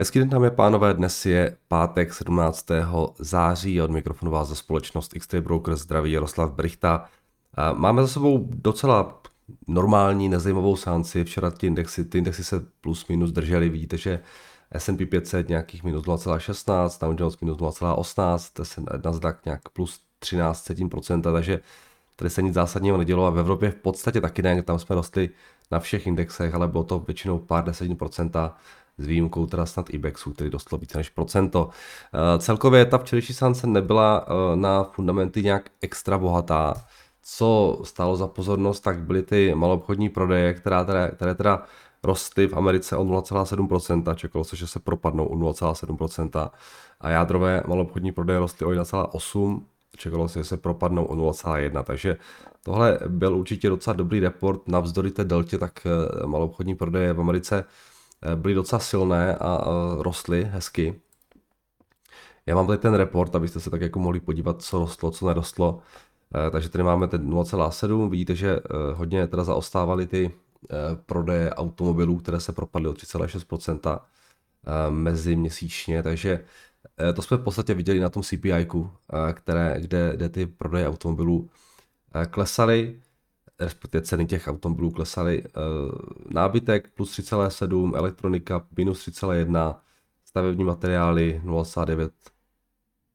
Hezký den, dámy a pánové, dnes je pátek 17. září od mikrofonu vás za společnost x Broker zdraví Jaroslav Brichta. Máme za sebou docela normální, nezajímavou sánci. Včera ty indexy, ty indexy se plus minus držely. Vidíte, že S&P 500 nějakých minus 0,16, Dow Jones minus 0,18, Nasdaq nějak plus 13%, takže tady se nic zásadního nedělo a v Evropě v podstatě taky ne, tam jsme rostli na všech indexech, ale bylo to většinou pár desetin procenta s výjimkou teda snad IBEXu, který dostal více než procento. Eh, celkově ta včerejší sánce nebyla eh, na fundamenty nějak extra bohatá. Co stálo za pozornost, tak byly ty malobchodní prodeje, která teda, které teda rostly v Americe o 0,7%, čekalo se, že se propadnou o 0,7% a jádrové malobchodní prodeje rostly o 1,8%, čekalo se, že se propadnou o 0,1%, takže tohle byl určitě docela dobrý report, navzdory té deltě, tak eh, malobchodní prodeje v Americe Eh, byly docela silné a rostly hezky. Já mám tady ten report, abyste se tak jako mohli podívat, co rostlo, co nerostlo. Eh, takže tady máme ten 0,7, vidíte, že eh, hodně teda zaostávaly ty prodeje automobilů, které se propadly o 3,6% mezi měsíčně, takže to jsme v podstatě viděli na tom CPI, které, kde, kde ty prodeje automobilů klesaly respektive ceny těch automobilů klesaly. Eh, nábytek plus 3,7, elektronika minus 3,1, stavební materiály 0,9,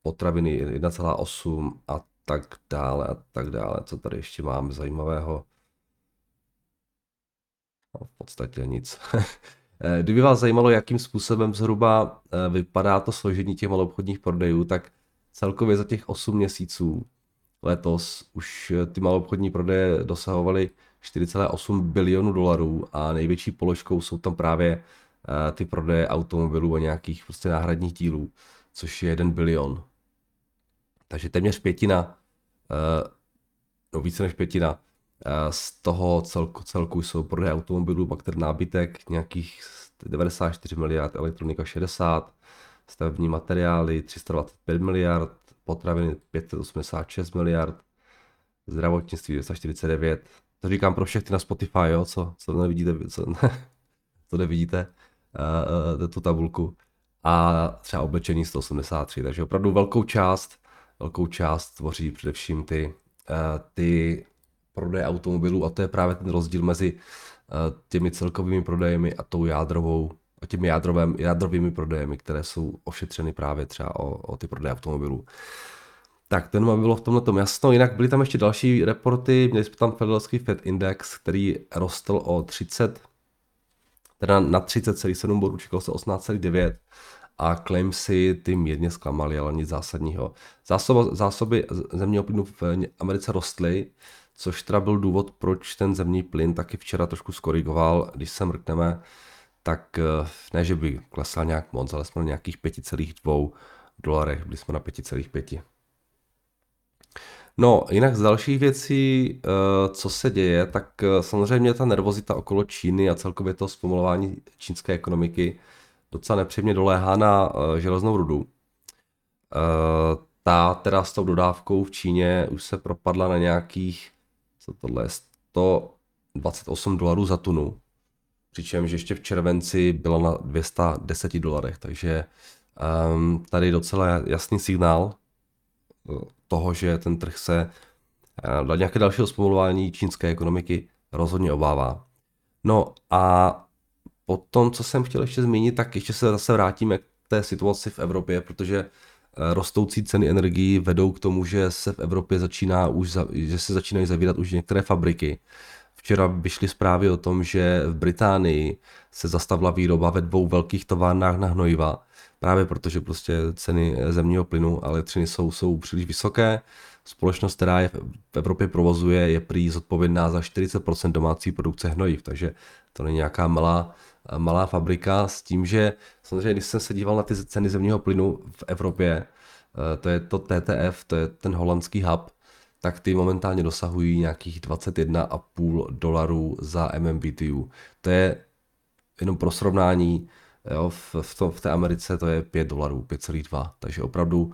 potraviny 1,8 a tak dále a tak dále. Co tady ještě máme zajímavého? No, v podstatě nic. Eh, kdyby vás zajímalo, jakým způsobem zhruba eh, vypadá to složení těch maloobchodních prodejů, tak celkově za těch 8 měsíců letos už eh, ty maloobchodní prodeje dosahovaly 4,8 bilionů dolarů a největší položkou jsou tam právě eh, ty prodeje automobilů a nějakých prostě náhradních dílů, což je 1 bilion. Takže téměř pětina, eh, no více než pětina z toho celku, celku jsou prodeje automobilů, pak ten nábytek nějakých 94 miliard, elektronika 60, stavební materiály 325 miliard, potraviny 586 miliard, zdravotnictví 249. To říkám pro všechny na Spotify, jo, co, co nevidíte, co, co nevidíte, uh, tu tabulku. A třeba oblečení 183, takže opravdu velkou část, velkou část tvoří především ty, uh, ty prodeje automobilů a to je právě ten rozdíl mezi uh, těmi celkovými prodejemi a tou jádrovou a těmi jádrovém, jádrovými prodejemi, které jsou ošetřeny právě třeba o, o ty prodeje automobilů. Tak, ten má bylo v tomhle tom jasno. Jinak byly tam ještě další reporty. Měli jsme tam Filadelský Fed Index, který rostl o 30, teda na 30,7 bodů, čekal se 18,9 a claimsy ty mírně zklamaly, ale nic zásadního. Zásoba, zásoby zemního plynu v Americe rostly, což teda byl důvod, proč ten zemní plyn taky včera trošku skorigoval. Když se mrkneme, tak eh, ne, že by klesal nějak moc, ale jsme na nějakých 5,2 dolarech, byli jsme na 5,5. No, jinak z dalších věcí, eh, co se děje, tak eh, samozřejmě ta nervozita okolo Číny a celkově to zpomalování čínské ekonomiky docela nepříjemně doléhá na železnou rudu. Ta teda s tou dodávkou v Číně už se propadla na nějakých, co tohle je, 128 dolarů za tunu, přičemž ještě v červenci byla na 210 dolarech, takže um, tady docela jasný signál eh, toho, že ten trh se uh, nějaké dalšího zpomalování čínské ekonomiky rozhodně obává. No a potom, co jsem chtěl ještě zmínit, tak ještě se zase vrátíme k té situaci v Evropě, protože eh, rostoucí ceny energií vedou k tomu, že se v Evropě začíná už, že se začínají zavírat už některé fabriky. Včera vyšly zprávy o tom, že v Británii se zastavila výroba ve dvou velkých továrnách na hnojiva, právě protože prostě ceny zemního plynu a elektřiny jsou, jsou příliš vysoké. Společnost, která je v Evropě provozuje, je prý zodpovědná za 40% domácí produkce hnojiv, takže to není nějaká malá, malá fabrika s tím, že samozřejmě, když jsem se díval na ty ceny zemního plynu v Evropě, eh, to je to TTF, to je ten holandský hub, tak ty momentálně dosahují nějakých 21,5 dolarů za MMBTU. To je jenom pro srovnání, jo, v, v, tom, v té Americe to je 5 dolarů, 5,2, takže opravdu uh,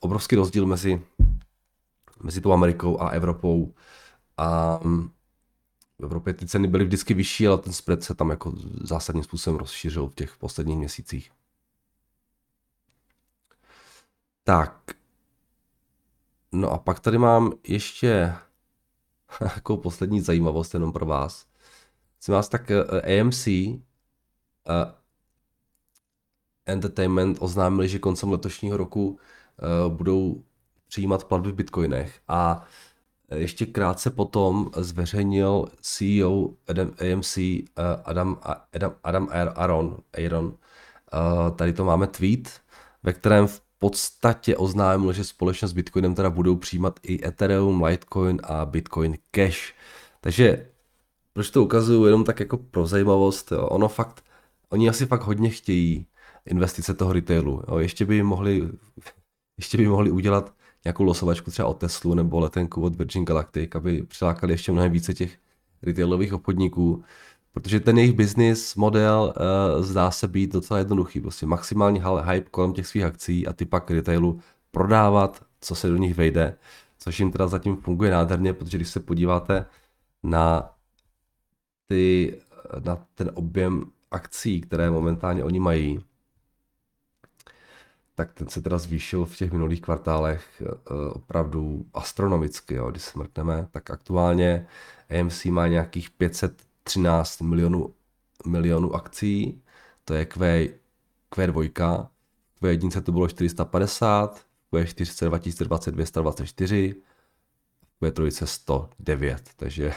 obrovský rozdíl mezi, mezi tou Amerikou a Evropou. A um, v Evropě ty ceny byly vždycky vyšší, ale ten spread se tam jako zásadním způsobem rozšířil v těch posledních měsících. Tak. No a pak tady mám ještě jako poslední zajímavost jenom pro vás. Jsem vás tak eh, AMC uh, eh, Entertainment oznámili, že koncem letošního roku uh, budou přijímat platby v bitcoinech a ještě krátce potom zveřejnil CEO Adam, AMC Adam, Adam, Adam Aaron, Aaron tady to máme tweet, ve kterém v podstatě oznámil, že společně s Bitcoinem teda budou přijímat i Ethereum, Litecoin a Bitcoin Cash. Takže proč to ukazuju jenom tak jako pro zajímavost, jo? ono fakt, oni asi fakt hodně chtějí investice toho retailu. Jo? Ještě by mohli, ještě by mohli udělat nějakou losovačku třeba od Teslu nebo letenku od Virgin Galactic, aby přilákali ještě mnohem více těch retailových obchodníků, protože ten jejich business model uh, zdá se být docela jednoduchý. Prostě maximální hype kolem těch svých akcí a ty pak retailu prodávat, co se do nich vejde, což jim teda zatím funguje nádherně, protože když se podíváte na, ty, na ten objem akcí, které momentálně oni mají, tak ten se teda zvýšil v těch minulých kvartálech uh, opravdu astronomicky. Jo. Když se mrkneme, tak aktuálně AMC má nějakých 513 milionů, milionů akcí, to je Q, Q2, Q1 to bylo 450, Q4 2020 224, Q3 109, takže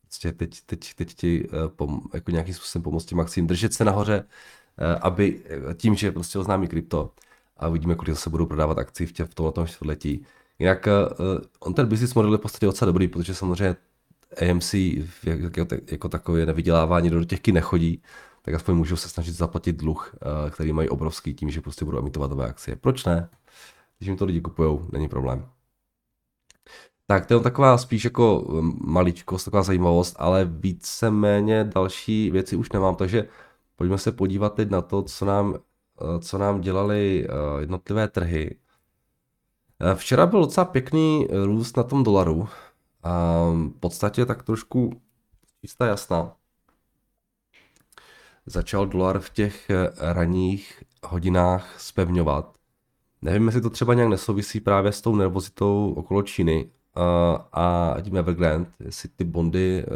prostě teď, teď, teď ti uh, pom, jako nějakým způsobem pomoct těm akcím držet se nahoře, uh, aby tím, že prostě oznámí krypto, a uvidíme, kolik se budou prodávat akcí v, tě, v tomto čtvrtletí. Jinak on ten business model je v podstatě docela dobrý, protože samozřejmě AMC jako, jako takové nevydělávání do těchky nechodí, tak aspoň můžou se snažit zaplatit dluh, uh, který mají obrovský tím, že prostě budou emitovat nové akcie. Proč ne? Když jim to lidi kupují, není problém. Tak to je taková spíš jako maličkost, taková zajímavost, ale víceméně další věci už nemám, takže pojďme se podívat teď na to, co nám Eh, co nám dělali eh, jednotlivé trhy. Eh, včera byl docela pěkný růst na tom dolaru. V podstatě tak trošku čistá jasná. Začal dolar v těch ranních hodinách spevňovat. Nevím, jestli to třeba nějak nesouvisí právě s tou nervozitou okolo Číny a tím Evergrande, jestli ty bondy,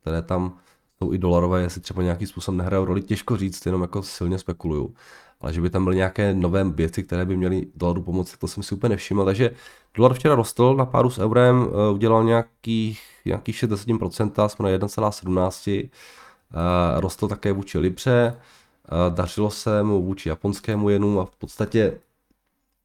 které tam jsou i dolarové, jestli třeba nějaký způsob nehrajou roli, těžko říct, jenom jako silně spekuluju ale že by tam byly nějaké nové věci, které by měly dolaru pomoct, to jsem si úplně nevšiml. Takže dolar včera rostl na páru s eurem, eh, udělal nějakých, nějakých 6%, jsme na 1,17. Eh, rostl také vůči Libře, eh, dařilo se mu vůči japonskému jenu a v podstatě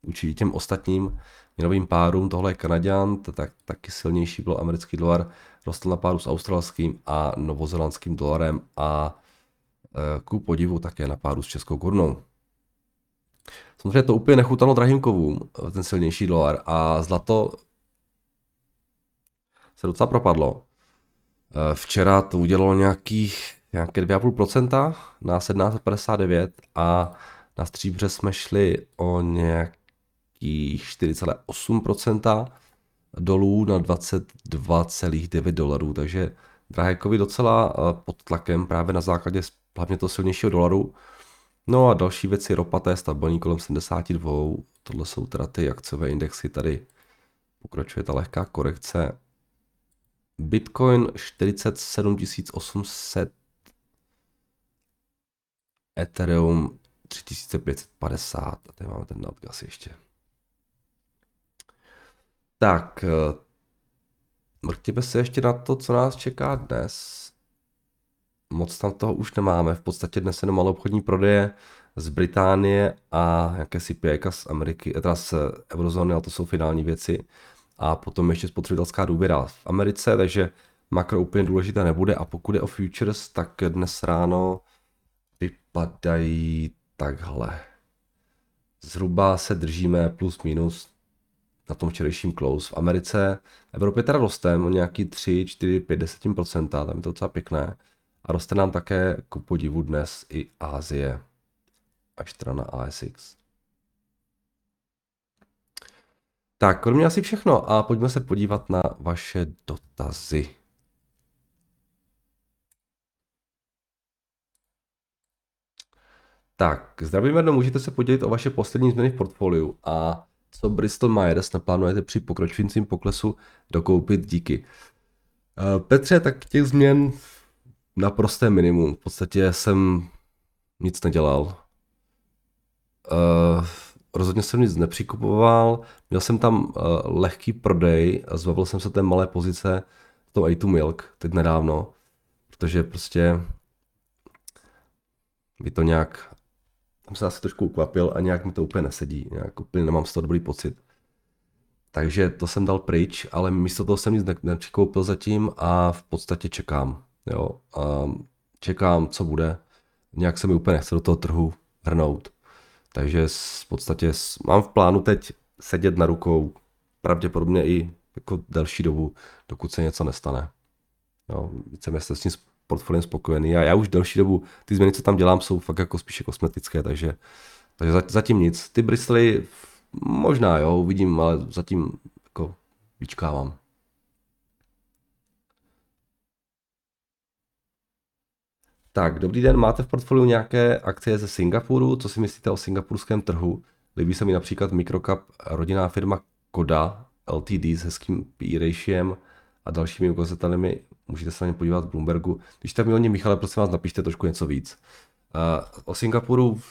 vůči těm ostatním měnovým párům, tohle je Kanaděn, tak taky silnější byl americký dolar, rostl na páru s australským a novozelandským dolarem a ku podivu také na páru s českou korunou. Samozřejmě to úplně nechutalo drahým kovům, ten silnější dolar a zlato se docela propadlo. Eh, včera to udělalo nějakých nějaké 2,5% na 17,59 a na stříbře jsme šli o nějakých 4,8% dolů na 22,9 dolarů, takže drahé kovy docela eh, pod tlakem právě na základě hlavně toho silnějšího dolaru. No a další věci, ropa, to je stabilní kolem 72, tohle jsou teda ty akciové indexy, tady pokračuje ta lehká korekce. Bitcoin 47 800, Ethereum 3550, a tady máme ten nadgas ještě. Tak, eh, mrtěme se ještě na to, co nás čeká dnes moc tam toho už nemáme. V podstatě dnes jenom malou obchodní prodeje z Británie a jakési pěka z Ameriky, teda z eurozóny, ale to jsou finální věci. A potom ještě spotřebitelská důvěra v Americe, takže makro úplně důležité nebude. A pokud je o futures, tak dnes ráno vypadají takhle. Zhruba se držíme plus minus na tom včerejším close. V Americe, v Evropě teda rostem o nějaký 3, 4, 5, 10%, tam je to docela pěkné. A roste nám také ku podivu dnes i Ázie, až teda na ASX. Tak, kromě asi všechno a pojďme se podívat na vaše dotazy. Tak, zdravím jedno, můžete se podělit o vaše poslední změny v portfoliu a co Bristol Myers naplánujete při pokročujícím poklesu dokoupit díky. Eh, Petře, tak těch změn naprosté minimum. V podstatě jsem nic nedělal. Uh, rozhodně jsem nic nepřikupoval. Měl jsem tam uh, lehký prodej a zbavil jsem se té malé pozice v tom A2 Milk teď nedávno, protože prostě mi to nějak, tam se asi trošku ukvapil a nějak mi to úplně nesedí, nějak úplně nemám z toho dobrý pocit. Takže to jsem dal pryč, ale místo toho jsem nic nepřikoupil zatím a v podstatě čekám. Jo. A čekám, co bude. Nějak se mi úplně nechce do toho trhu hrnout. Takže v podstatě mám v plánu teď sedět na rukou pravděpodobně i jako delší dobu, dokud se něco nestane. Jo, jsem se s tím portfoliem spokojený a já už delší dobu, ty změny, co tam dělám, jsou fakt jako spíše kosmetické, takže, takže zatím nic. Ty Bristoly možná jo, uvidím, ale zatím jako vyčkávám. Tak, dobrý den, máte v portfoliu nějaké akcie ze Singapuru? Co si myslíte o singapurském trhu? Líbí se mi například microcap rodinná firma Koda LTD s hezkým PE ratiem a dalšími ukazatelemi. Můžete se na ně podívat v Bloombergu. Když tak mi o ně, Michale, prosím vás, napište trošku něco víc. Uh, o Singapuru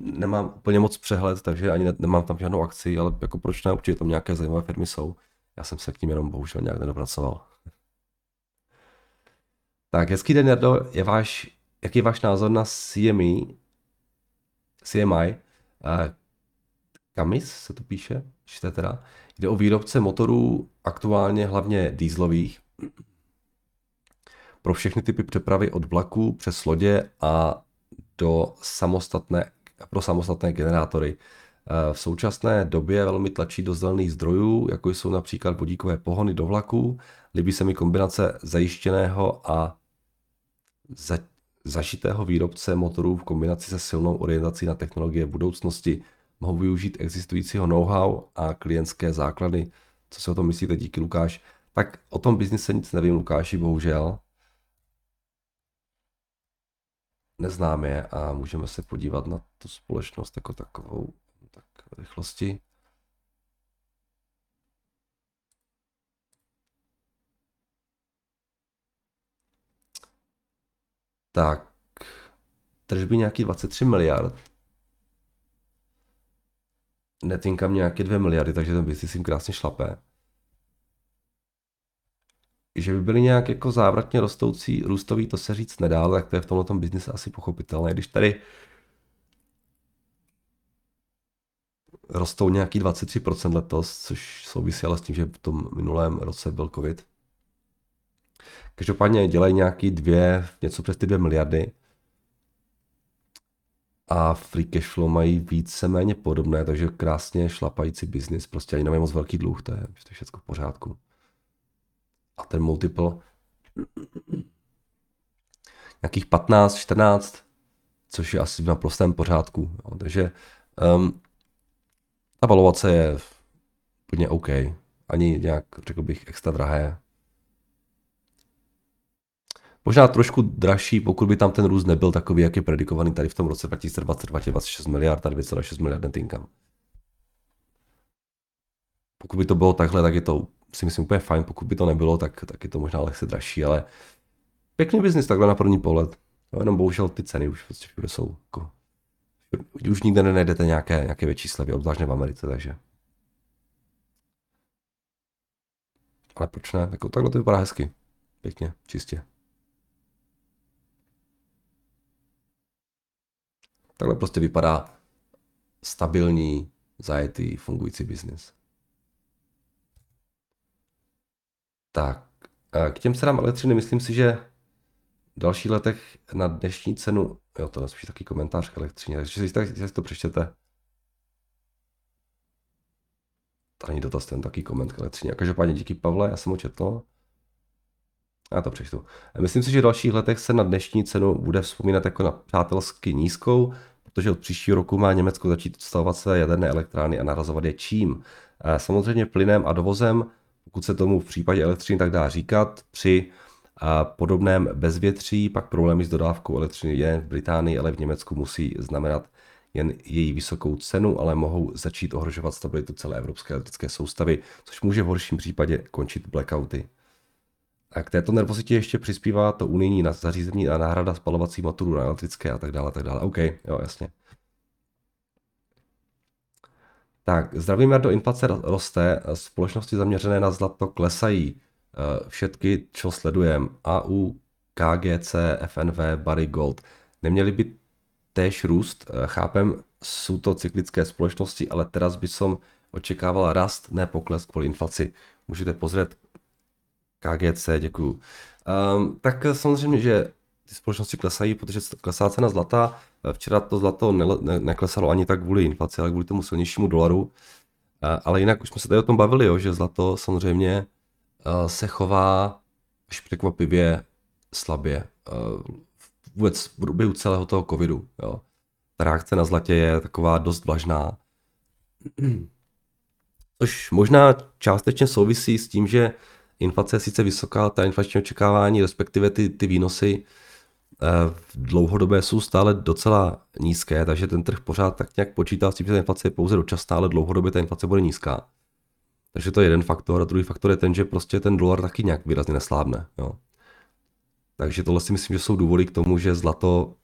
nemám úplně moc přehled, takže ani ne, nemám tam žádnou akci, ale jako proč ne, určitě tam nějaké zajímavé firmy jsou. Já jsem se k ním jenom bohužel nějak nedopracoval. Tak, hezký den, Jardo. Je váš jaký je váš názor na CMI, uh, Kamis se to píše, čte teda, jde o výrobce motorů aktuálně hlavně dýzlových pro všechny typy přepravy od vlaku přes lodě a do samostatné, pro samostatné generátory. V současné době velmi tlačí do zelených zdrojů, jako jsou například vodíkové pohony do vlaku. Líbí se mi kombinace zajištěného a zašitého výrobce motorů v kombinaci se silnou orientací na technologie budoucnosti mohou využít existujícího know-how a klientské základy. Co si o tom myslíte? Díky, Lukáš. Tak o tom biznise nic nevím, Lukáši, bohužel. Neznám je a můžeme se podívat na tu společnost jako takovou tak rychlosti. Tak, tržby nějaký 23 miliard. Net income nějaké 2 miliardy, takže ten business jim krásně šlapé. Že by byly nějak jako závratně rostoucí, růstový, to se říct nedá, tak to je v tomhle tom biznise asi pochopitelné. Když tady rostou nějaký 23% letos, což souvisí ale s tím, že v tom minulém roce byl covid. Každopádně dělají nějaký dvě, něco přes ty dvě miliardy. A free cash flow mají víceméně podobné, takže krásně šlapající biznis. Prostě ani nemají moc velký dluh, to je, to je všechno v pořádku. A ten multiple nějakých 15, 14, což je asi v naprostém pořádku. Jo. Takže um, ta valuace je úplně OK. Ani nějak, řekl bych, extra drahé. Možná trošku dražší, pokud by tam ten růst nebyl takový, jak je predikovaný tady v tom roce 2020, 26 miliard a 2,6 miliard net income. Pokud by to bylo takhle, tak je to si myslím úplně fajn, pokud by to nebylo, tak, tak je to možná lehce dražší, ale pěkný biznis takhle na první pohled. No, jenom bohužel ty ceny už prostě všude jsou. Jako, už nikde nenajdete nějaké, nějaké větší slevy, obzvláště v Americe, takže. Ale proč ne? Jako, takhle to vypadá hezky. Pěkně, čistě. Takhle prostě vypadá stabilní, zajetý, fungující biznis. Tak, k těm cenám elektřiny myslím si, že v dalších letech na dnešní cenu, jo, to je spíš taky komentář k elektřině, takže si, tak, si to přečtěte. To není dotaz, ten taky koment k elektřině. Každopádně díky Pavle, já jsem ho četl. Já to přečtu. Myslím si, že v dalších letech se na dnešní cenu bude vzpomínat jako na přátelsky nízkou, protože od příštího roku má Německo začít stavovat své jaderné elektrárny a narazovat je čím. Samozřejmě plynem a dovozem, pokud se tomu v případě elektřiny tak dá říkat, při a podobném bezvětří, pak problémy s dodávkou elektřiny je v Británii, ale v Německu musí znamenat jen její vysokou cenu, ale mohou začít ohrožovat stabilitu celé evropské elektrické soustavy, což může v horším případě končit blackouty. A k této nervozitě ještě přispívá to unijní zařízení a náhrada spalovací motorů na elektrické a tak dále, tak dále. OK, jo, jasně. Tak, zdravím do inflace roste, společnosti zaměřené na zlato klesají. Eh, všetky, čo sledujem, AU, KGC, FNV, Barry Gold, neměly by též růst. Eh, chápem, jsou to cyklické společnosti, ale teraz by som očekával rast, ne pokles kvůli inflaci. Můžete pozrieť KGC, děkuju. Um, tak samozřejmě, že ty společnosti klesají, protože klesá cena zlata. Včera to zlato ne, ne, neklesalo ani tak kvůli inflaci, ale kvůli tomu silnějšímu dolaru. Ale jinak už jsme se tady o tom bavili, jo, že zlato samozřejmě se chová až překvapivě slabě. Vůbec v průběhu celého toho covidu. Jo. Ta reakce na zlatě je taková dost vlažná. Což možná částečně souvisí s tím, že inflace je sice vysoká, ta inflační očekávání, respektive ty, ty výnosy Eh, v dlouhodobé jsou stále docela nízké, takže ten trh pořád tak nějak počítá s tím, že ta inflace je pouze dočasná, ale dlouhodobě ta inflace bude nízká. Takže to je jeden faktor. A druhý faktor je ten, že prostě ten dolar taky nějak výrazně neslábne. Jo. Takže tohle si myslím, že jsou důvody k tomu, že zlato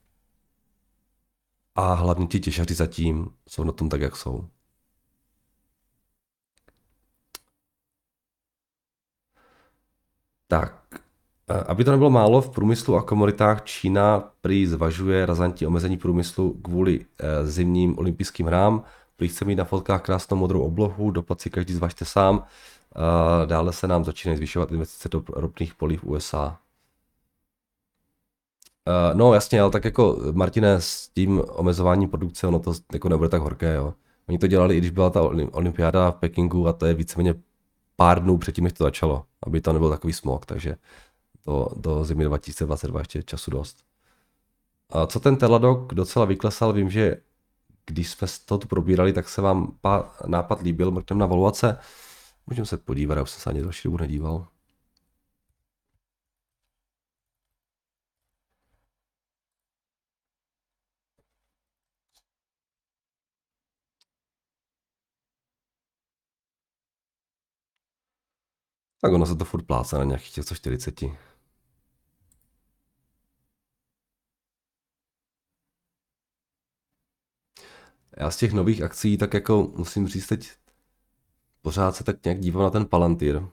a hlavně ti těžaři zatím jsou na tom tak, jak jsou. Tak, aby to nebylo málo, v průmyslu a komoditách Čína prý zvažuje razantní omezení průmyslu kvůli eh, zimním olympijským hrám. Prý chce mít na fotkách krásnou modrou oblohu, dopad si každý zvažte sám. Dále se nám začínají zvyšovat investice do ropných polí v USA. No jasně, ale tak jako Martine s tím omezováním produkce, ono to jako nebude tak horké, jo. Oni to dělali, i když byla ta olympiáda v Pekingu a to je víceméně pár dnů předtím, než to začalo, aby to nebyl takový smog, takže do, do zimy 2022 ještě času dost. A co ten Teladok docela vyklesal, vím, že když jsme to tu probírali, tak se vám pá, nápad líbil, mrtvem na valuace. Můžeme se podívat, já už jsem se ani další dobu nedíval. Tak ono se to furt pláce na nějakých těch 140. Já z těch nových akcí tak jako musím říct teď, pořád se tak nějak dívám na ten Palantir. Mně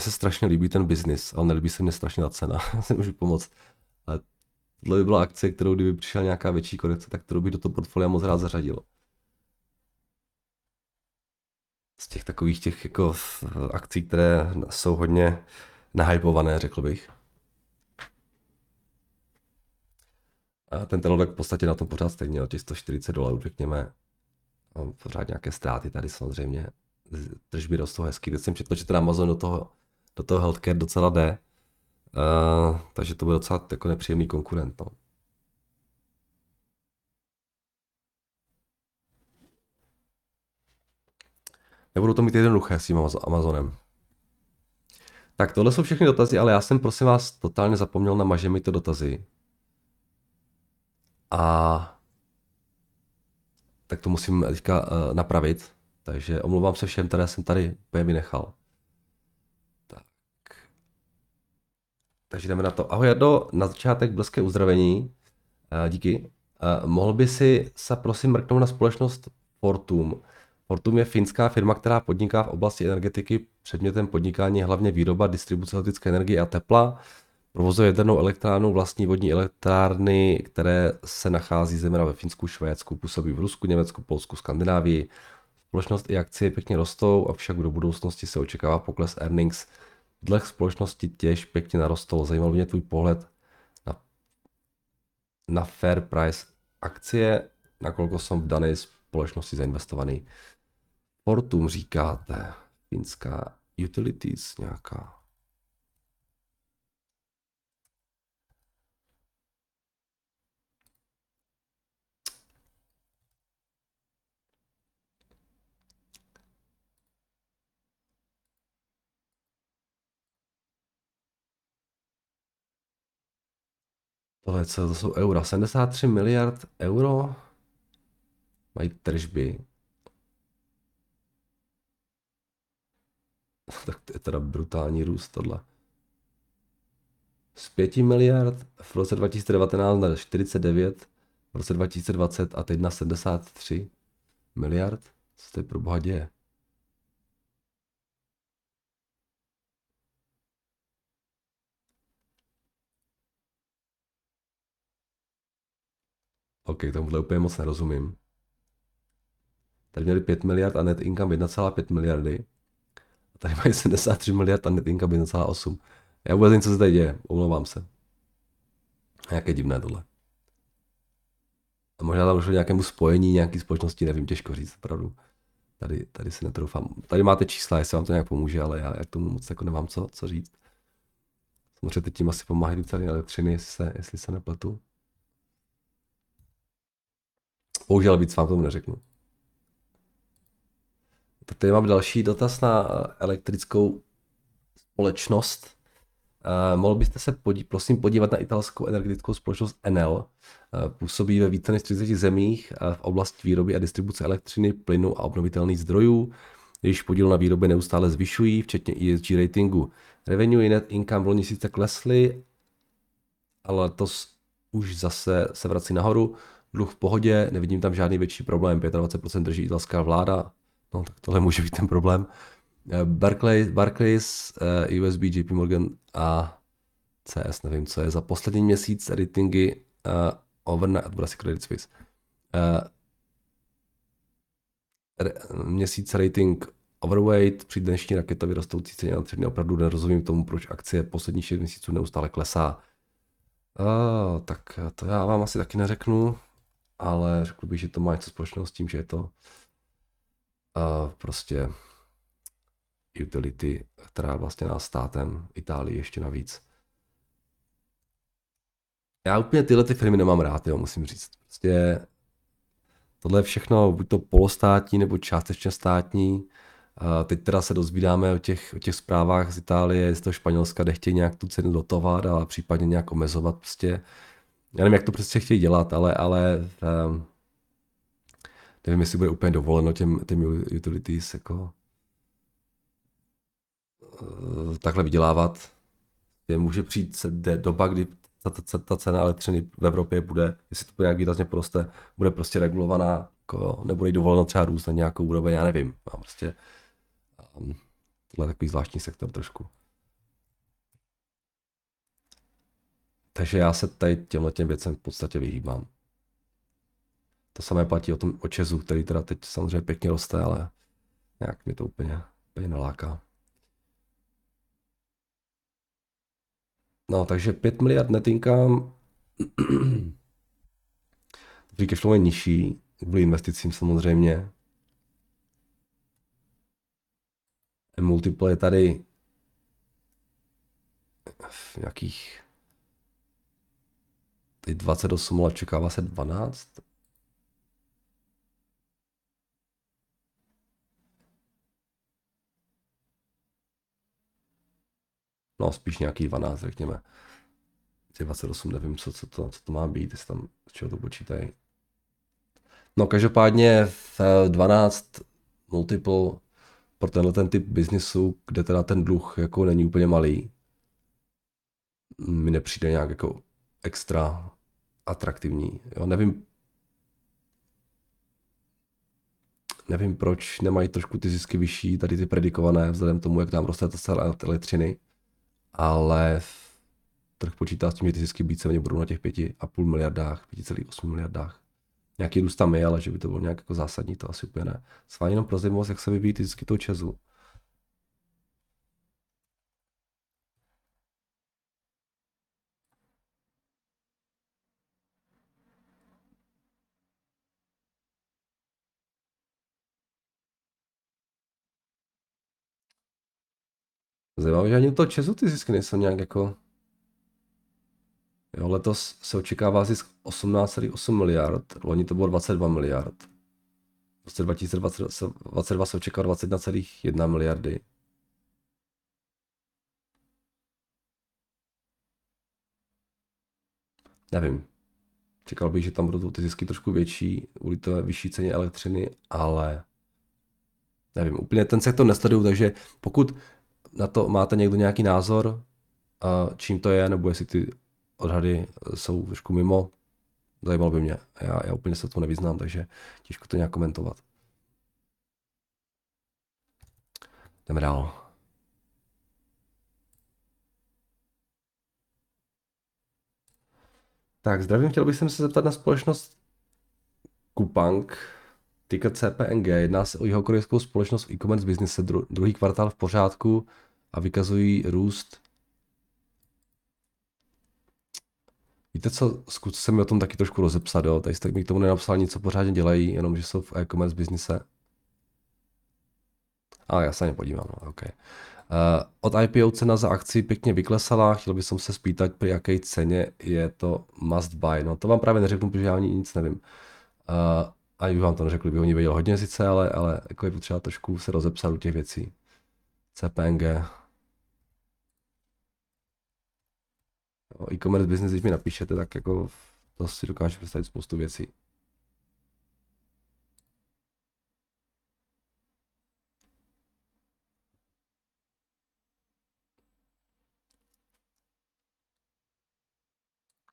se strašně líbí ten biznis, ale nelíbí se mi strašně ta cena. Já si můžu pomoct. Ale tohle by byla akce, kterou kdyby přišla nějaká větší korekce, tak kterou bych do toho portfolia moc rád zařadil. Z těch takových těch jako akcí, které jsou hodně nahypované, řekl bych. A ten telodek v podstatě na tom pořád stejně, o těch 140 dolarů, řekněme. Mám pořád nějaké ztráty tady samozřejmě. Tržby rostou hezky. Teď jsem četl, že ten Amazon do toho, do toho healthcare docela jde. Uh, takže to byl docela jako nepříjemný konkurent. No. Nebudu to mít jednoduché s tím Amazonem. Tak tohle jsou všechny dotazy, ale já jsem prosím vás totálně zapomněl na maže mi to dotazy. A tak to musím teďka uh, napravit. Takže omlouvám se všem, které jsem tady úplně vynechal. Tak. Takže jdeme na to. Ahoj Jardo, na začátek blízké uzdravení. Uh, díky. Uh, mohl by si se prosím mrknout na společnost Fortum. Fortum je finská firma, která podniká v oblasti energetiky. Předmětem podnikání je hlavně výroba, distribuce elektrické energie a tepla. Provozuje jadernou elektrárnu, vlastní vodní elektrárny, které se nachází zejména ve Finsku, Švédsku, působí v Rusku, Německu, Polsku, Skandinávii. Společnost i akcie pěkně rostou, avšak do budoucnosti se očekává pokles earnings. Dle společnosti těž pěkně narostl. Zajímal mě tvůj pohled na, na fair price akcie, nakolko jsem v dané společnosti zainvestovaný. Fortum říkáte, finská utilities nějaká. Tohle co, to jsou eura. 73 miliard euro mají tržby. tak to je teda brutální růst tohle. Z 5 miliard v roce 2019 na 49, v roce 2020 a teď na 73 miliard. Co to je pro boha děje? OK, tomuhle úplně moc nerozumím. Tady měli 5 miliard a net income 1,5 miliardy. Tady mají 73 miliard a net income 1,8. Já vůbec nevím, co se tady děje, omlouvám se. Jaké divné tohle. A možná tam došlo nějakému spojení nějaký společnosti, nevím, těžko říct, opravdu. Tady, tady si netroufám. Tady máte čísla, jestli vám to nějak pomůže, ale já, já tomu moc jako nemám co, co říct. Samozřejmě tím asi pomáhají ceny elektřiny, jestli se, jestli se nepletu. Bohužel víc vám tomu neřeknu. Tady mám další dotaz na elektrickou společnost. Uh, mohl byste se podí, prosím podívat na italskou energetickou společnost Enel. Uh, působí ve více než 30 zemích uh, v oblasti výroby a distribuce elektřiny, plynu a obnovitelných zdrojů. Jejíž podíl na výrobě neustále zvyšují, včetně ESG ratingu. Revenue i net income loni sice klesly, ale letos už zase se vrací nahoru. Dluh v pohodě, nevidím tam žádný větší problém. 25% drží italská vláda, no tak tohle může být ten problém. Eh, Barclays, Barclays uh, USB, JP Morgan a CS, nevím, co je za poslední měsíc ratingy uh, overnight, bude asi Credit Suisse. Uh, re, měsíc rating overweight, při dnešní raketově rostoucí ceně elektřiny opravdu nerozumím tomu, proč akcie posledních 6 měsíců neustále klesá. Uh, tak to já vám asi taky neřeknu, ale řekl bych, že to má něco společného s tím, že je to prostě utility, která vlastně nás státem Itálii ještě navíc. Já úplně tyhle ty firmy nemám rád, jo, musím říct. Prostě tohle je všechno buď to polostátní nebo částečně státní. Teď teda se dozvídáme o těch, o těch zprávách z Itálie, z toho Španělska, kde chtějí nějak tu cenu dotovat a případně nějak omezovat. Prostě. Já nevím, jak to prostě chtějí dělat, ale, ale um, nevím, jestli bude úplně dovoleno těm, těm utilities jako Eh, takhle vydělávat. Je, může přijít doba, kdy ta, ta, ta cena elektřiny v Evropě bude, jestli to bude nějak výrazně proste, bude prostě regulovaná, jako, nebude jí dovoleno třeba růst na nějakou úroveň, já nevím. Mám prostě um, tohle je takový zvláštní sektor trošku. Takže já se tady těmhle těm věcem v podstatě vyhýbám. Samé platí o tom očezu, který teda teď samozřejmě pěkně roste, ale nějak mě to úplně, úplně naláká. No, takže 5 miliard net income. Free cash flow je nižší, kvůli investicím samozřejmě. Multiple je tady v nějakých teď 28, ale čekává se 12. No, spíš nějaký 12, řekněme. 28, nevím, co, co, to, co to má být, jestli tam, z čeho to počítají. No, každopádně v 12 multiple pro tenhle ten typ biznisu, kde teda ten dluh jako není úplně malý, mi nepřijde nějak jako extra atraktivní. Jo, nevím, nevím, proč nemají trošku ty zisky vyšší, tady ty predikované, vzhledem tomu, jak nám roste ta cena elektřiny ale trh počítá s tím, že ty zisky víceméně budou na těch 5,5 miliardách, 5,8 miliardách. Nějaký růst tam je, ale že by to bylo nějak jako zásadní, to asi úplně ne. Svá jenom pro zajímavost, jak se vyvíjí ty zisky toho Česu. Zajímavé, že ani to Česu ty zisky nejsou nějak jako... Jo, letos se očekává zisk 18,8 miliard, loni to bylo 22 miliard. V roce 2022 se očekává 21,1 miliardy. nevím. Čekal bych, že tam budou ty zisky trošku větší, kvůli té vyšší ceně elektřiny, ale nevím, úplně ten sektor nesleduju, takže pokud na to máte někdo nějaký názor, čím to je, nebo jestli ty odhady jsou trošku mimo, zajímalo by mě. Já, já úplně se to nevyznám, takže těžko to nějak komentovat. Jdeme dál. Tak, zdravím, chtěl bych se zeptat na společnost Kupang, ticker CPNG. Jedná se o jeho korejskou společnost v e-commerce business, dru, druhý kvartál v pořádku a vykazují růst. Víte co, zkuste mi o tom taky trošku rozepsat, jo? Tady jste mi k tomu nenapsal nic, co pořádně dělají, jenom že jsou v e-commerce businesse. A já se nepodívám, no, okay. Uh, od IPO cena za akci pěkně vyklesala, chtěl bych se spýtat, při jaké ceně je to must buy. No to vám právě neřeknu, protože já ani nic nevím. Uh, ani bych vám to neřekl, bych o ní věděl hodně sice, ale, ale jako je potřeba trošku se rozepsat u těch věcí. CPNG. E-commerce business, když mi napíšete, tak jako to si dokážu představit spoustu věcí.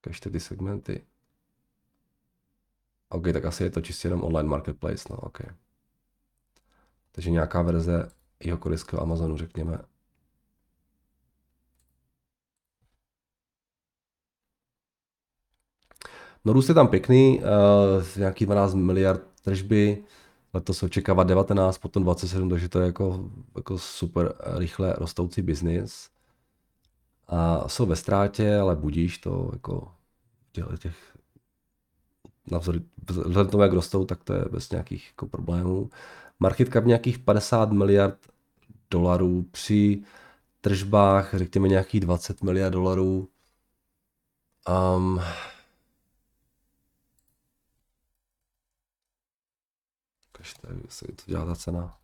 Kažte ty segmenty. OK, tak asi je to čistě jenom online marketplace, no OK. Takže nějaká verze jeho korejského Amazonu, řekněme. No růst je tam pěkný, uh, nějaký 12 miliard tržby, letos očekává 19, potom 27, takže to je jako, jako super rychle rostoucí biznis. A jsou ve ztrátě, ale budíš to jako těch vzhledem tomu, jak rostou, tak to je bez nějakých jako problémů. Market cap nějakých 50 miliard dolarů při tržbách, řekněme nějakých 20 miliard dolarů. Um, jestli to dělá ta cena.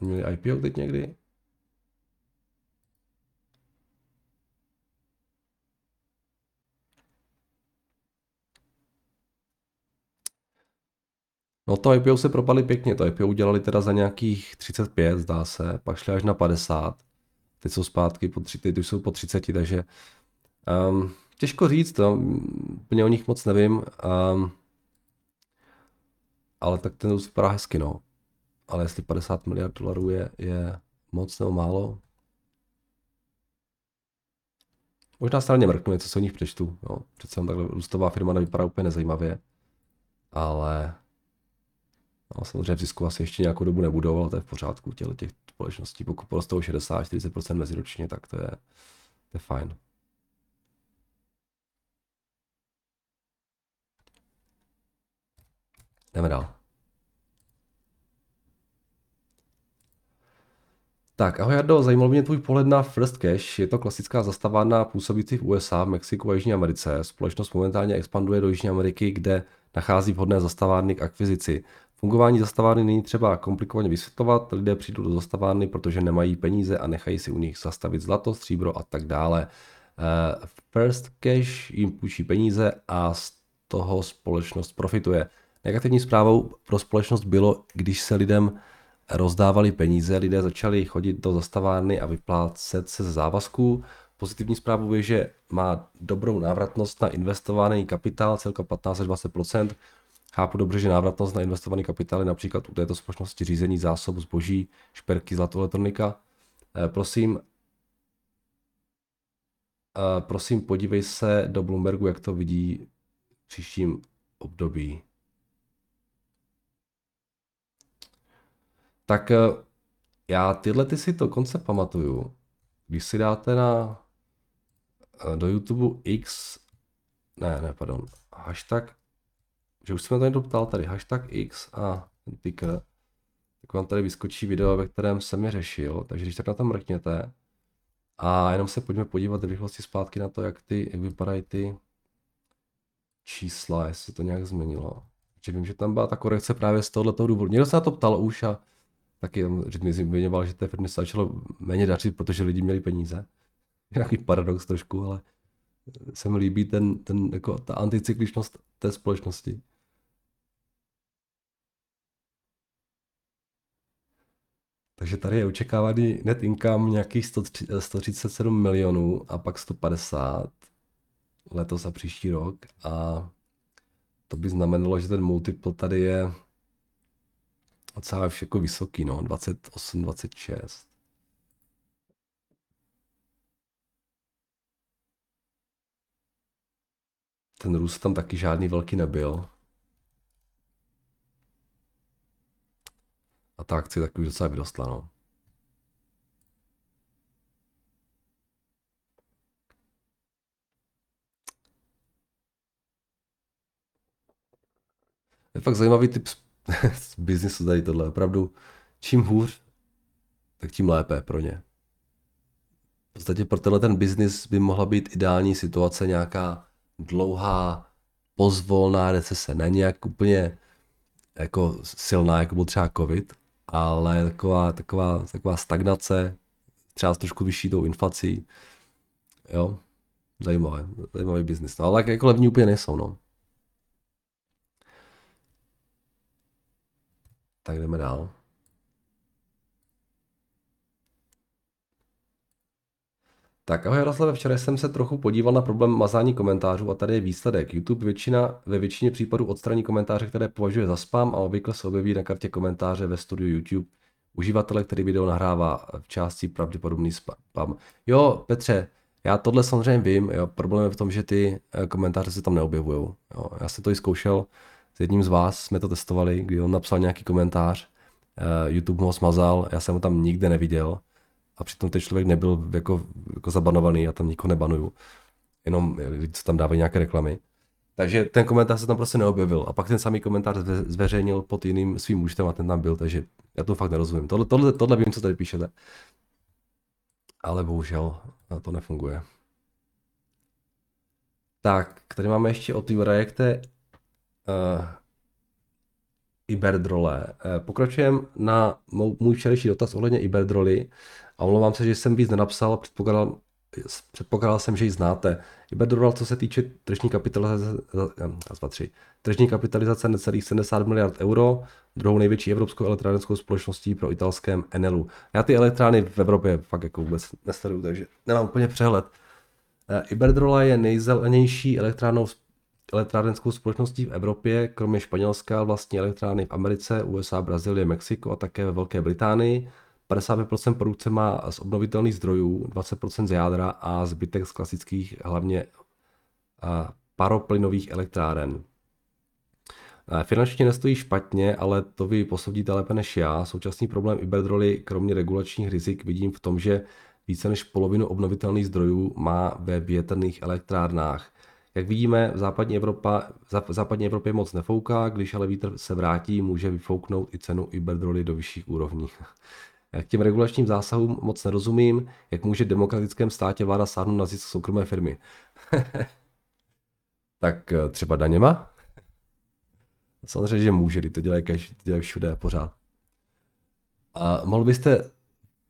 Měli IPO teď někdy? No to IPO se propadly pěkně, to IPO udělali teda za nějakých 35, zdá se, pak šli až na 50. Teď jsou zpátky po 30, teď už jsou po 30, takže um, těžko říct, to, úplně o nich moc nevím, um, ale tak ten růst vypadá hezky, no. Ale jestli 50 miliard dolarů je, je moc nebo málo, Možná straně mrknu, něco se o nich přečtu. Jo. Přece takhle růstová firma nevypadá úplně nezajímavě. Ale No, samozřejmě v zisku asi ještě nějakou dobu nebudou, ale to je v pořádku těle těch společností. Pokud porostou 60-40% meziročně, tak to je, to je fajn. Jdeme dál. Tak, ahoj Jardo, zajímal mě tvůj pohled na First Cash. Je to klasická zastavárna působící v USA, v Mexiku a Jižní Americe. Společnost momentálně expanduje do Jižní Ameriky, kde nachází vhodné zastavárny k akvizici. Fungování zastavárny není třeba komplikovaně vysvětlovat, lidé přijdou do zastavárny, protože nemají peníze a nechají si u nich zastavit zlato, stříbro a tak dále. Eh, First Cash jim půjčí peníze a z toho společnost profituje. Negativní zprávou pro společnost bylo, když se lidem rozdávali peníze, lidé začali chodit do zastavárny a vyplácet se z závazků. Pozitivní zprávou je, že má dobrou návratnost na investovaný kapitál, celka 15 až 20 Chápu dobře, že návratnost na investovaný kapitál je například u této společnosti řízení zásob zboží, šperky, zlato, elektronika. Eh, prosím, eh, prosím, podívej se do Bloombergu, jak to vidí v příštím období. Tak eh, já tyhle ty si to konce pamatuju. Když si dáte na do YouTube X, ne, ne, pardon, hashtag že už jsme to někdo ptal tady, hashtag X a ten ticker, tak vám tady vyskočí video, ve kterém jsem je řešil, takže když tak na to mrkněte a jenom se pojďme podívat v rychlosti zpátky na to, jak, ty, jak vypadají ty čísla, jestli to nějak změnilo. Protože vím, že tam byla ta korekce právě z tohoto důvodu. Někdo se na to ptal už a taky mi zmiňoval, že té firmy se začalo méně dařit, protože lidi měli peníze. nějaký paradox trošku, ale se mi líbí ten, ten, jako ta anticykličnost té společnosti. Takže tady je očekávaný net income nějakých 137 milionů a pak 150 letos a příští rok. A to by znamenalo, že ten multiple tady je docela jako vysoký, no, 28, 26. Ten růst tam taky žádný velký nebyl. A ta akce taky už docela vyrostla, no. Je fakt zajímavý typ z biznisu tady tohle. Opravdu, čím hůř, tak tím lépe pro ně. V podstatě pro tenhle ten biznis by mohla být ideální situace nějaká dlouhá, pozvolná recese. Ne nějak úplně jako silná, jako byl třeba covid, ale taková, taková, taková stagnace, třeba s trošku vyšší tou inflací. Jo, zajímavé, zajímavý biznis. No, ale jako levní úplně nejsou, no. Tak jdeme dál. Tak ahoj Jaroslave, včera jsem se trochu podíval na problém mazání komentářů a tady je výsledek. YouTube většina, ve většině případů odstraní komentáře, které považuje za spam a obvykle se objeví na kartě komentáře ve studiu YouTube uživatele, který video nahrává v části pravděpodobný spam. Jo, Petře, já tohle samozřejmě vím, jo, problém je v tom, že ty eh, komentáře se tam neobjevují. Já jsem to i zkoušel s jedním z vás, jsme to testovali, kdy on napsal nějaký komentář, eh, YouTube ho smazal, já jsem ho tam nikde neviděl a přitom ten člověk nebyl jako, jako zabanovaný, já tam nikoho nebanuju, jenom lidi, co tam dávají nějaké reklamy. Takže ten komentář se tam prostě neobjevil. A pak ten samý komentář zveřejnil pod jiným svým účtem a ten tam byl, takže já to fakt nerozumím. Tohle, tohle, tohle vím, co tady píšete. Ale bohužel to nefunguje. Tak, tady máme ještě od Jurajekte uh, Iberdrole. Uh, Pokračujeme na můj včerejší dotaz ohledně Iberdroly a omlouvám se, že jsem víc nenapsal, předpokládal, předpokládal jsem, že ji znáte. Iberdrola, co se týče tržní kapitalizace, tři, tržní kapitalizace necelých 70 miliard euro, druhou největší evropskou elektrárenskou společností pro italském Enelu. Já ty elektrárny v Evropě fakt jako vůbec nesleduju, takže nemám úplně přehled. Eh, Iberdrola je nejzelenější elektrárnou elektrárenskou společností v Evropě, kromě Španělska vlastní elektrárny v Americe, USA, Brazílie, Mexiko a také ve Velké Británii. 55% produkce má z obnovitelných zdrojů, 20% z jádra a zbytek z klasických, hlavně paroplynových elektráren. Finančně nestojí špatně, ale to vy posoudíte lépe než já. Současný problém Iberdroly, kromě regulačních rizik, vidím v tom, že více než polovinu obnovitelných zdrojů má ve větrných elektrárnách. Jak vidíme, v západní, Evropa, v západní Evropě moc nefouká, když ale vítr se vrátí, může vyfouknout i cenu Iberdroly do vyšších úrovní. K těm regulačním zásahům moc nerozumím, jak může v demokratickém státě vláda sáhnout na zisk soukromé firmy. tak eh, třeba daněma? Samozřejmě, že může, to dělají, každý, to dělají všude pořád. A mohl byste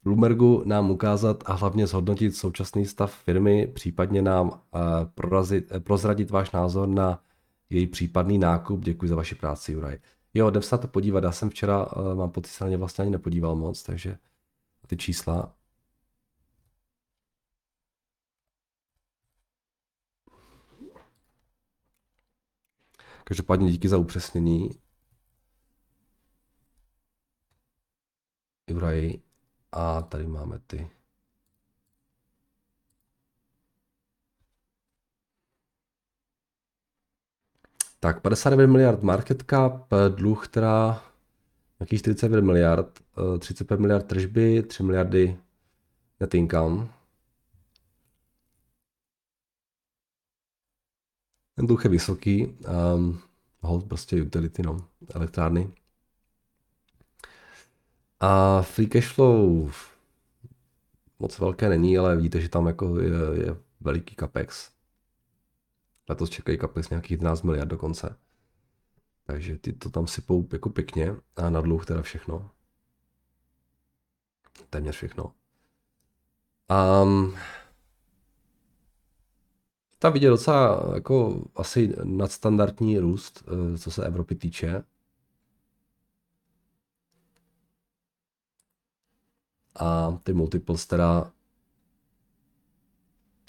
Bloombergu nám ukázat a hlavně zhodnotit současný stav firmy, případně nám eh, prorazit, eh, prozradit váš názor na její případný nákup. Děkuji za vaši práci, Juraj. Jo, jdem se na to podívat. Já jsem včera, uh, mám pocit, se na ně vlastně ani nepodíval moc, takže ty čísla. Každopádně díky za upřesnění. Juraj. A tady máme ty Tak 59 miliard market cap, dluh teda nějaký 49 miliard, 35 eh, miliard tržby, 3 miliardy net income. Ten dluh je vysoký, um, hold prostě utility, no, elektrárny. A free cash flow moc velké není, ale vidíte, že tam jako je, je veliký capex. Letos čekají kapes nějakých 11 miliard dokonce. Takže ty to tam sypou jako pěkně a na dluh teda všechno. Téměř všechno. Um, tam vidět docela jako asi nadstandardní růst, eh, co se Evropy týče. A ty multiples teda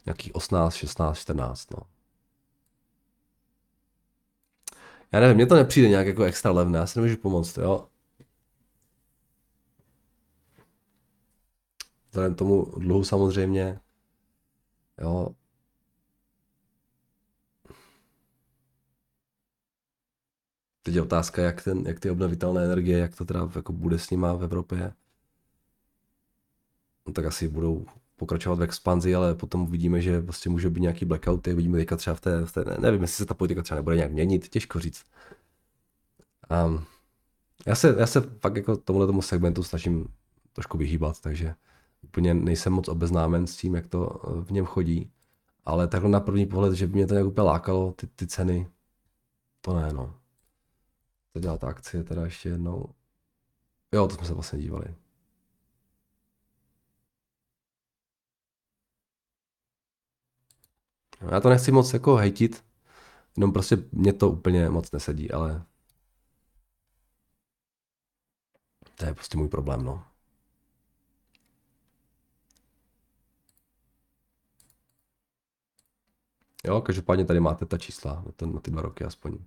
nějakých 18, 16, 14, no. Já nevím, mně to nepřijde nějak jako extra levné, já si nemůžu pomoct, jo. Vzhledem tomu dluhu samozřejmě, jo. Teď je otázka, jak, ten, jak ty obnovitelné energie, jak to teda jako bude s nima v Evropě. No, tak asi budou pokračovat v expanzi, ale potom uvidíme, že prostě může být nějaký blackouty, vidíme teďka třeba v té, v té, nevím, jestli se ta politika třeba nebude nějak měnit, těžko říct. Um, já se, já se fakt jako tomuhle tomu segmentu snažím trošku vyhýbat, takže úplně nejsem moc obeznámen s tím, jak to eh, v něm chodí. Ale takhle na první pohled, že by mě to nějak úplně lákalo, ty, ty ceny, to ne, no. To dělá ta akcie teda ještě jednou. Jo, to jsme se vlastně dívali. No, já to nechci moc jako hejtit, jenom prostě mě to úplně moc nesedí, ale to je prostě můj problém, no. Jo, každopádně tady máte ta čísla na, ten, na ty dva roky aspoň.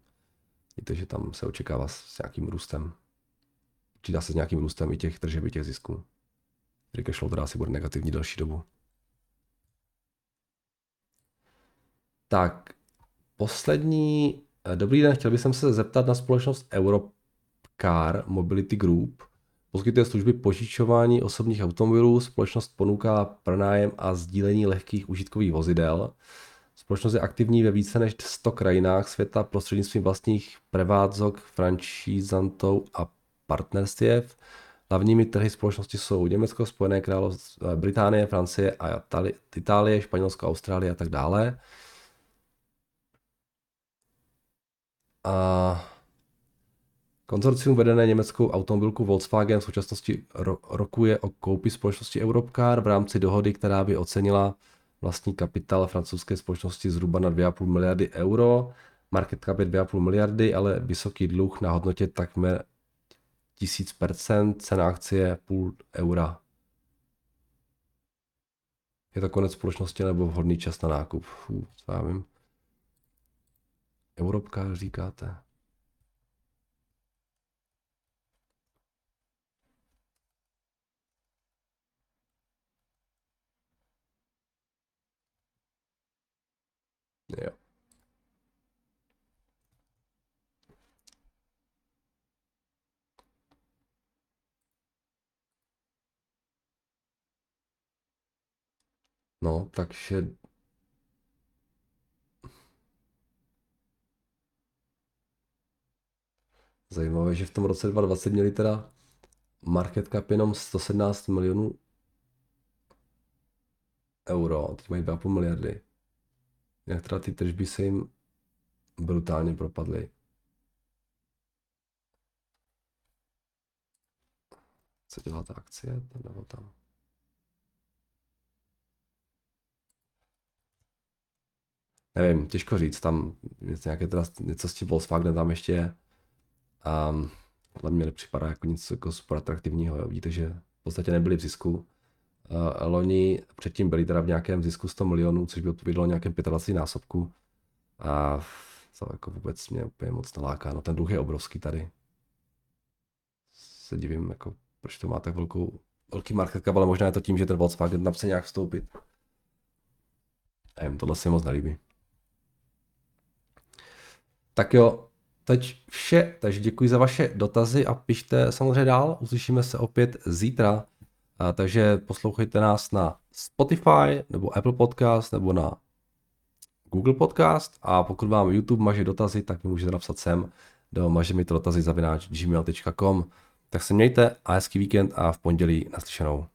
Víte, že tam se očekává s nějakým růstem. Počítá se s nějakým růstem i těch tržeb, i těch zisků. Free cash flow teda asi bude negativní další dobu. Tak, poslední, eh, dobrý den, chtěl bych se zeptat na společnost Europcar Mobility Group. Poskytuje služby požičování osobních automobilů, společnost ponuká pronájem a sdílení lehkých užitkových vozidel. Společnost je aktivní ve více než 100 krajinách světa prostřednictvím vlastních prevádzok, franšízantů a partnerstvěv. Hlavními trhy společnosti jsou Německo, Spojené království, eh, Británie, Francie a Itálie, Španělsko, Austrálie a tak dále. A konzorcium vedené německou automobilku Volkswagen v současnosti ro- rokuje o koupi společnosti Europcar v rámci dohody, která by ocenila vlastní kapitál francouzské společnosti zhruba na 2,5 miliardy euro. Market cap je 2,5 miliardy, ale vysoký dluh na hodnotě takmer 1000%, cena akcie půl eura. Je to konec společnosti nebo vhodný čas na nákup? Fů, co já vím. Europka říkáte? Jo. No, takže Zajímavé, že v tom roce 2020 měli teda market cap jenom 117 milionů euro, teď mají 2,5 miliardy. Jak teda ty tržby se jim brutálně propadly. Co dělá ta akcie? Nebo tam? Nevím, těžko říct, tam nějaké teda, něco s tím Volkswagen tam ještě je. Um, ale mě nepřipadá jako nic jako super atraktivního. Jo. Vidíte, že v podstatě nebyli v zisku. Uh, loni předtím byli teda v nějakém zisku 100 milionů, což by odpovědělo nějakém 25 násobku. A to jako vůbec mě úplně moc naláká. No ten dluh je obrovský tady. Se divím, jako, proč to má tak velkou, velký market cap, ale možná je to tím, že ten Volkswagen tam chce nějak vstoupit. Nevím, tohle se moc nelíbí. Tak jo, teď vše, takže děkuji za vaše dotazy a pište samozřejmě dál, uslyšíme se opět zítra, a takže poslouchejte nás na Spotify nebo Apple Podcast nebo na Google Podcast a pokud vám YouTube maže dotazy, tak mi můžete napsat sem do maže mi to dotazy zavináč gmail.com. Tak se mějte a hezký víkend a v pondělí naslyšenou.